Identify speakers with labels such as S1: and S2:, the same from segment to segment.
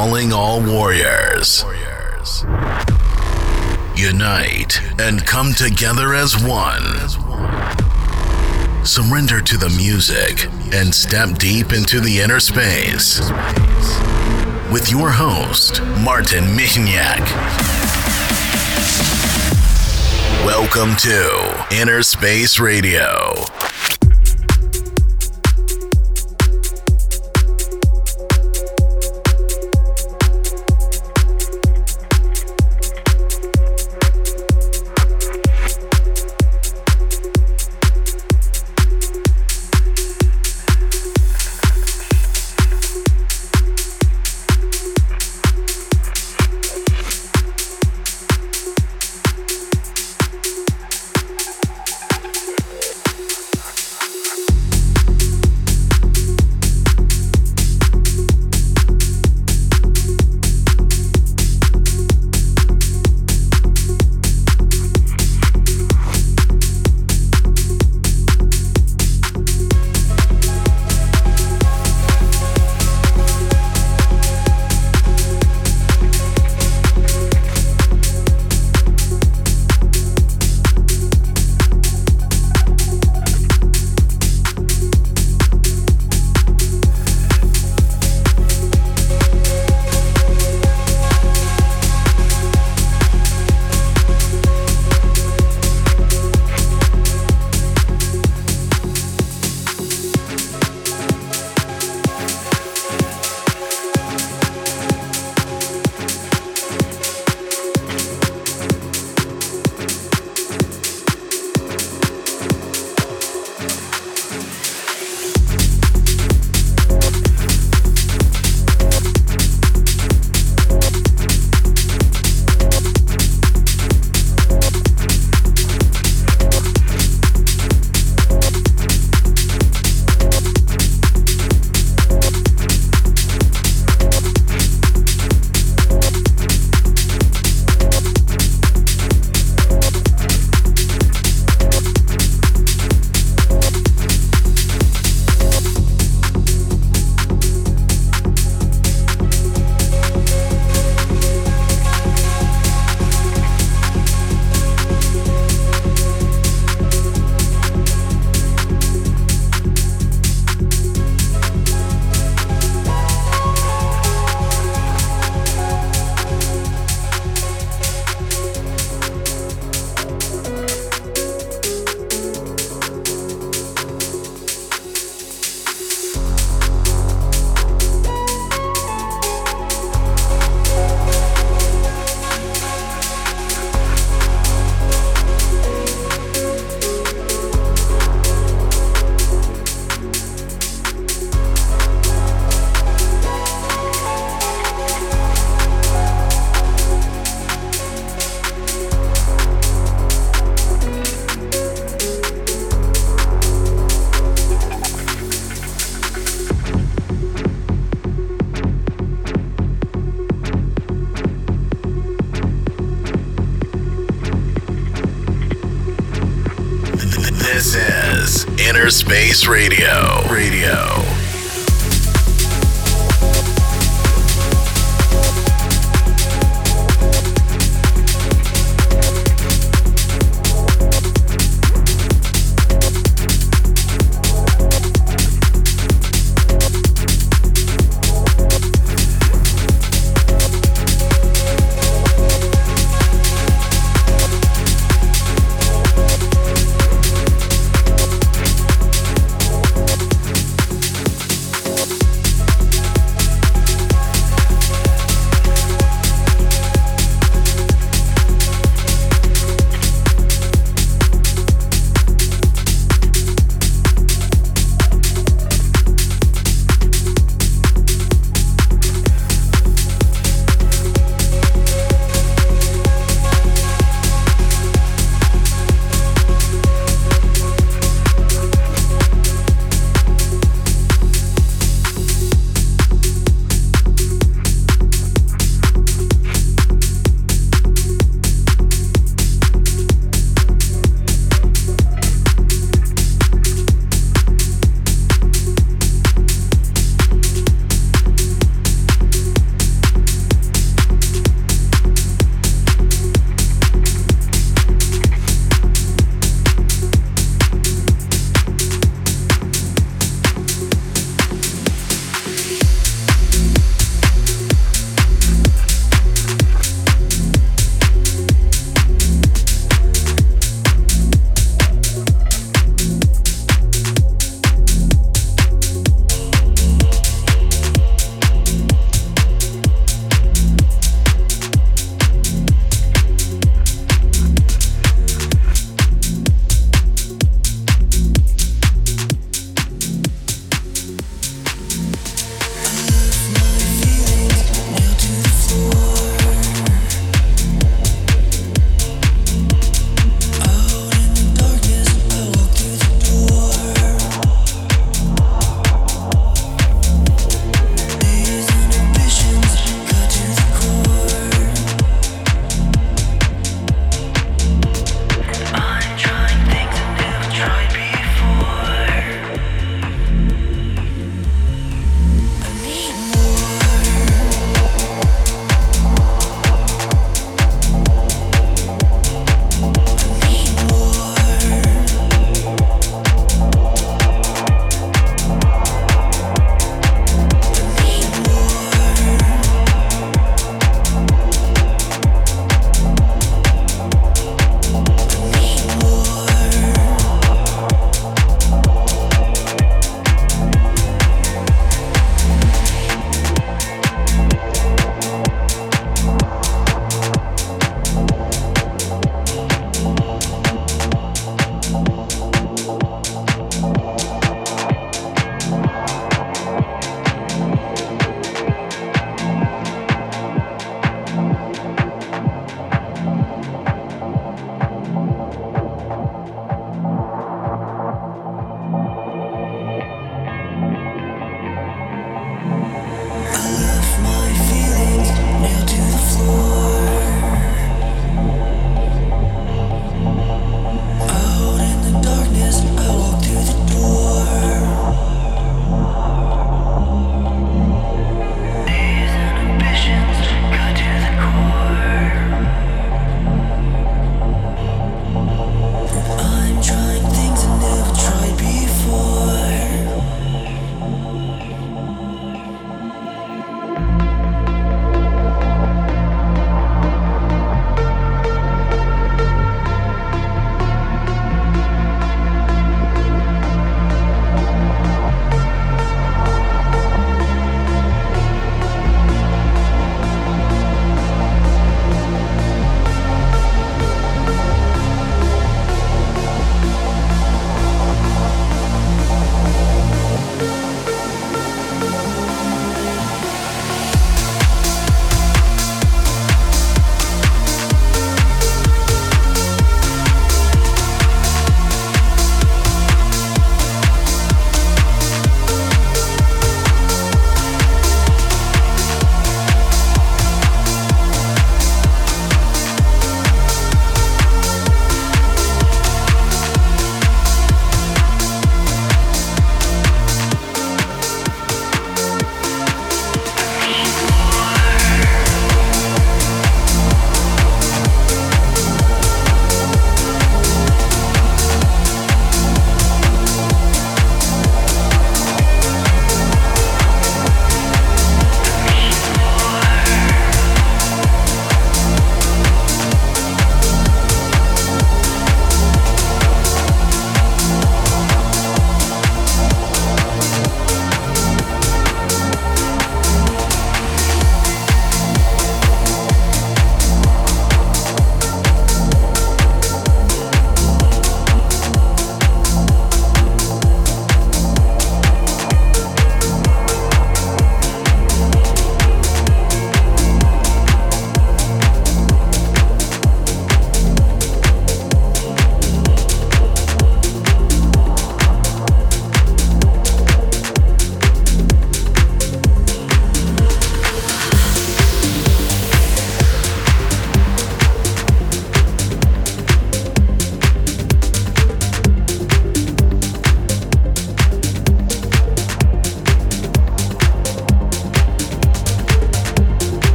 S1: calling all warriors. Unite and come together as one. Surrender to the music and step deep into the inner space. With your host, Martin Michniak. Welcome to Inner Space Radio. Space Radio. Radio.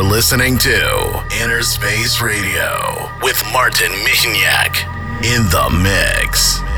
S1: Are listening to Inner Space Radio with Martin Michniak in the mix.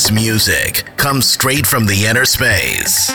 S1: This music comes straight from the inner space.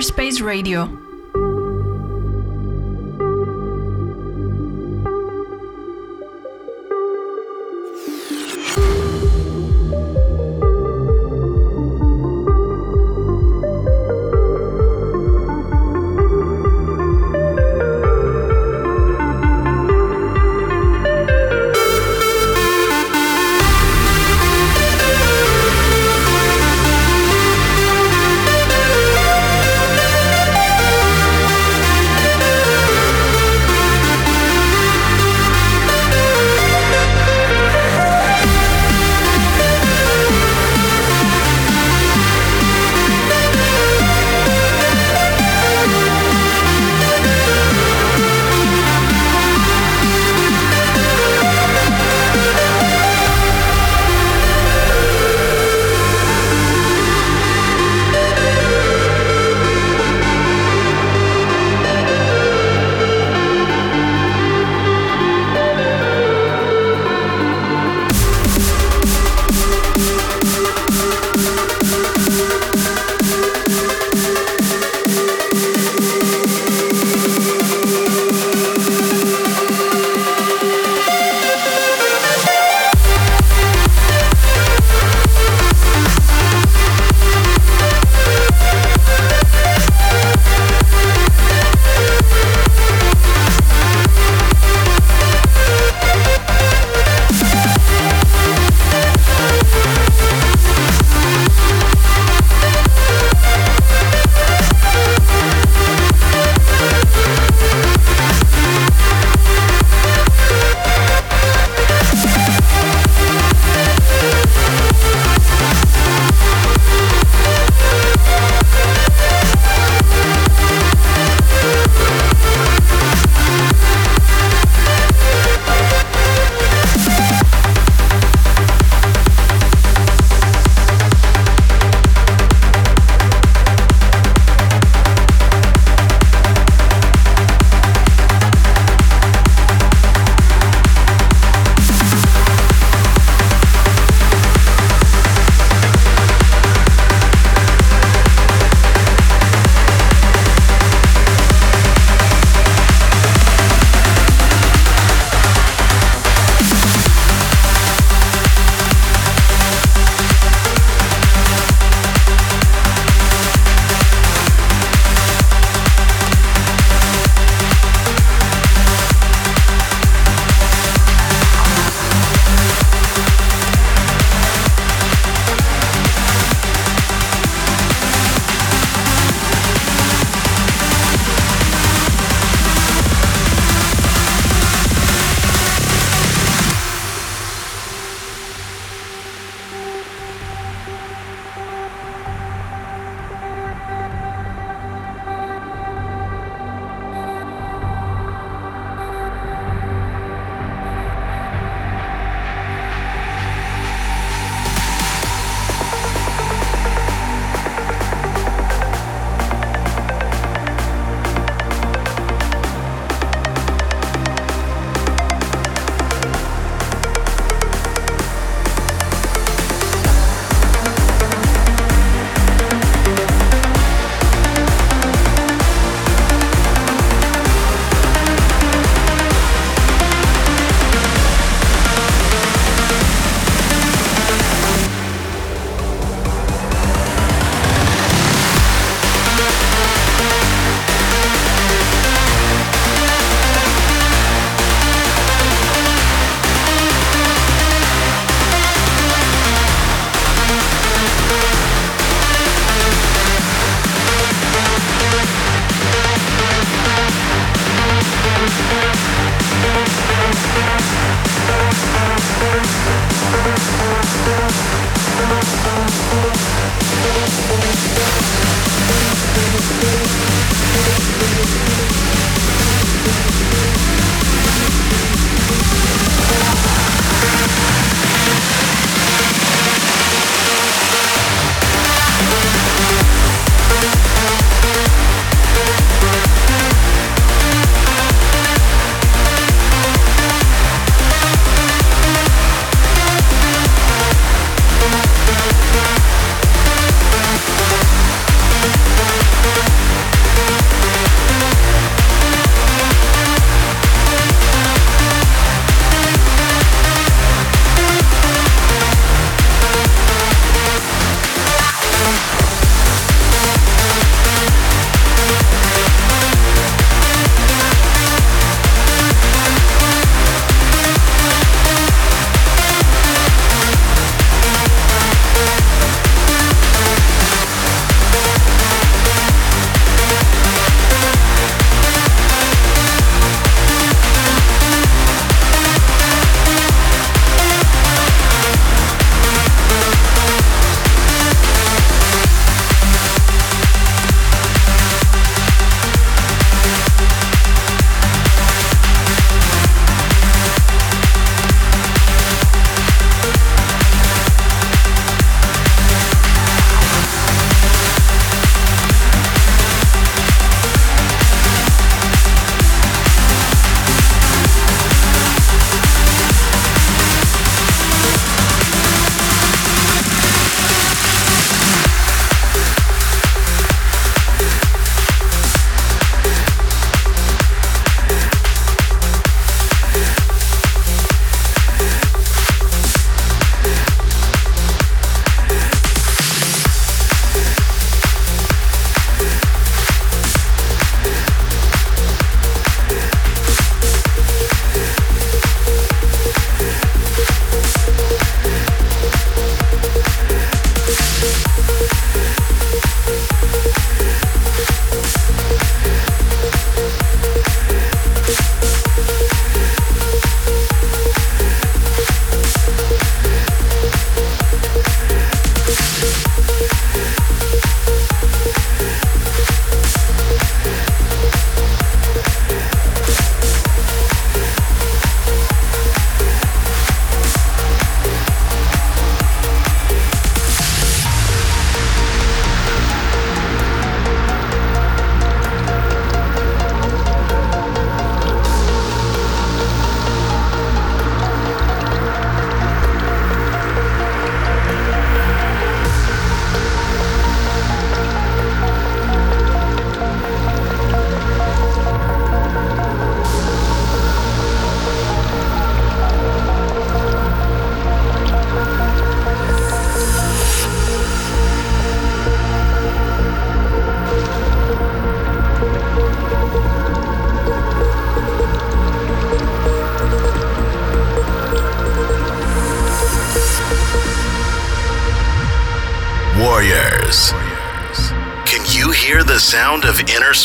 S2: Innerspace Radio.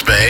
S1: Of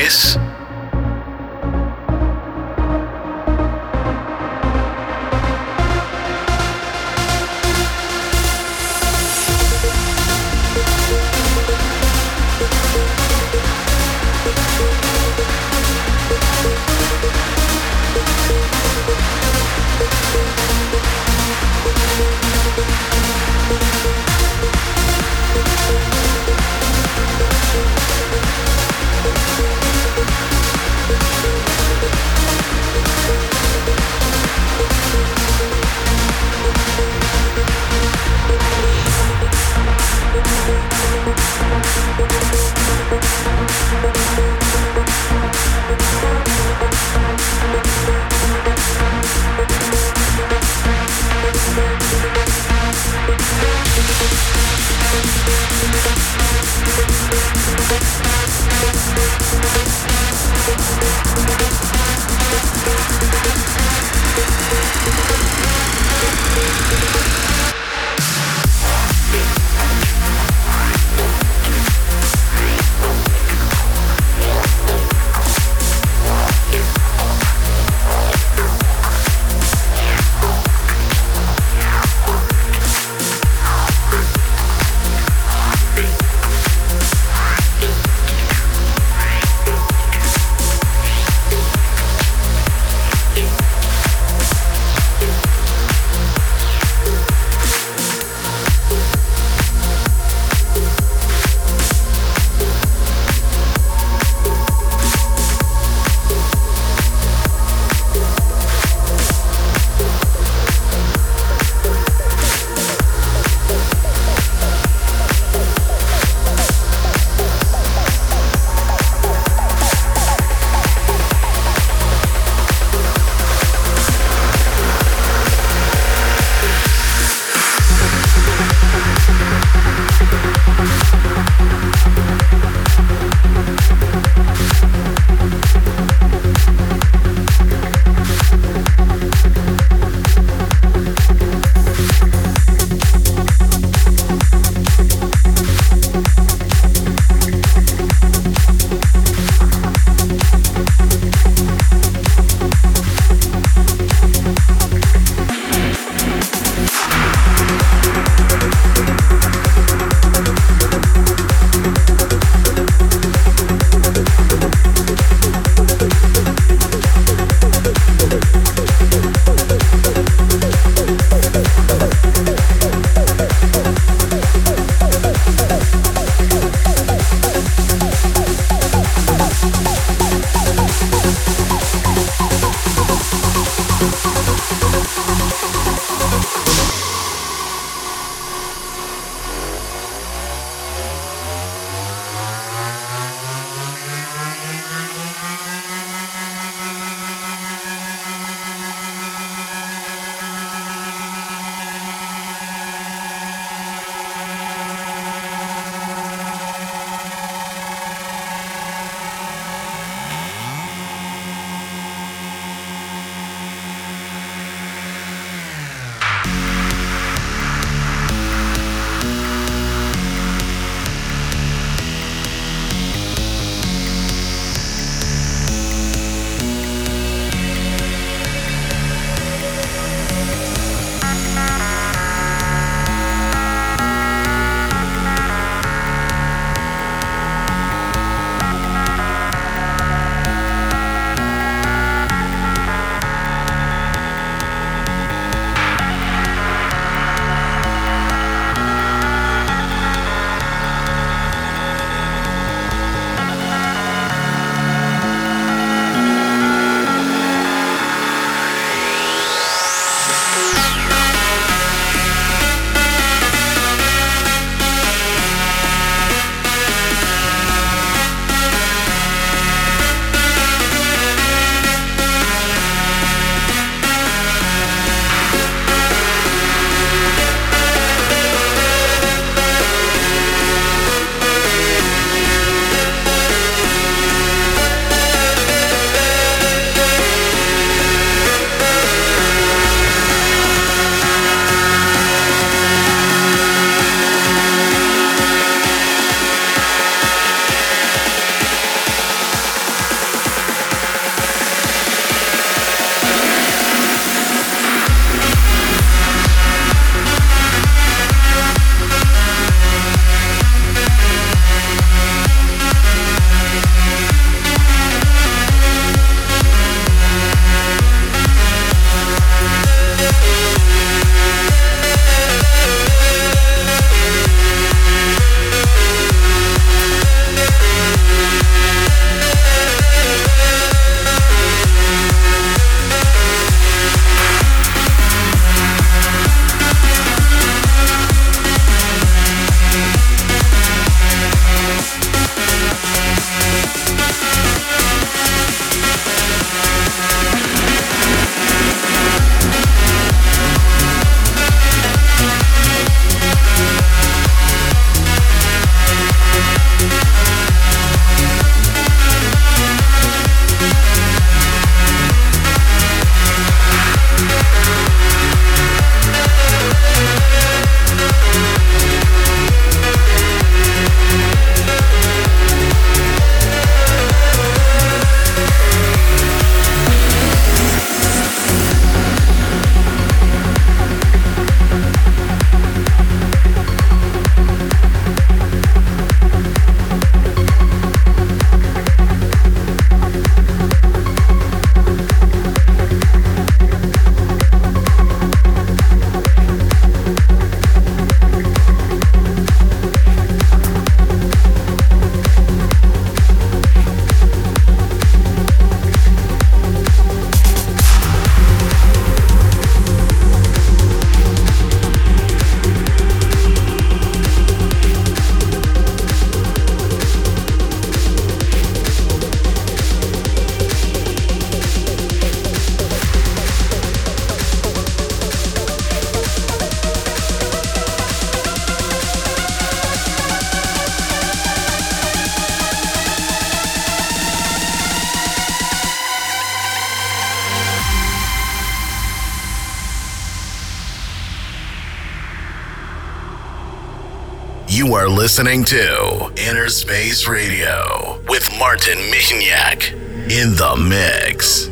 S2: listening to Innerspace Radio with Martin Michniak in the mix.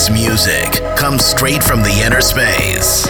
S1: This music comes straight from the inner space.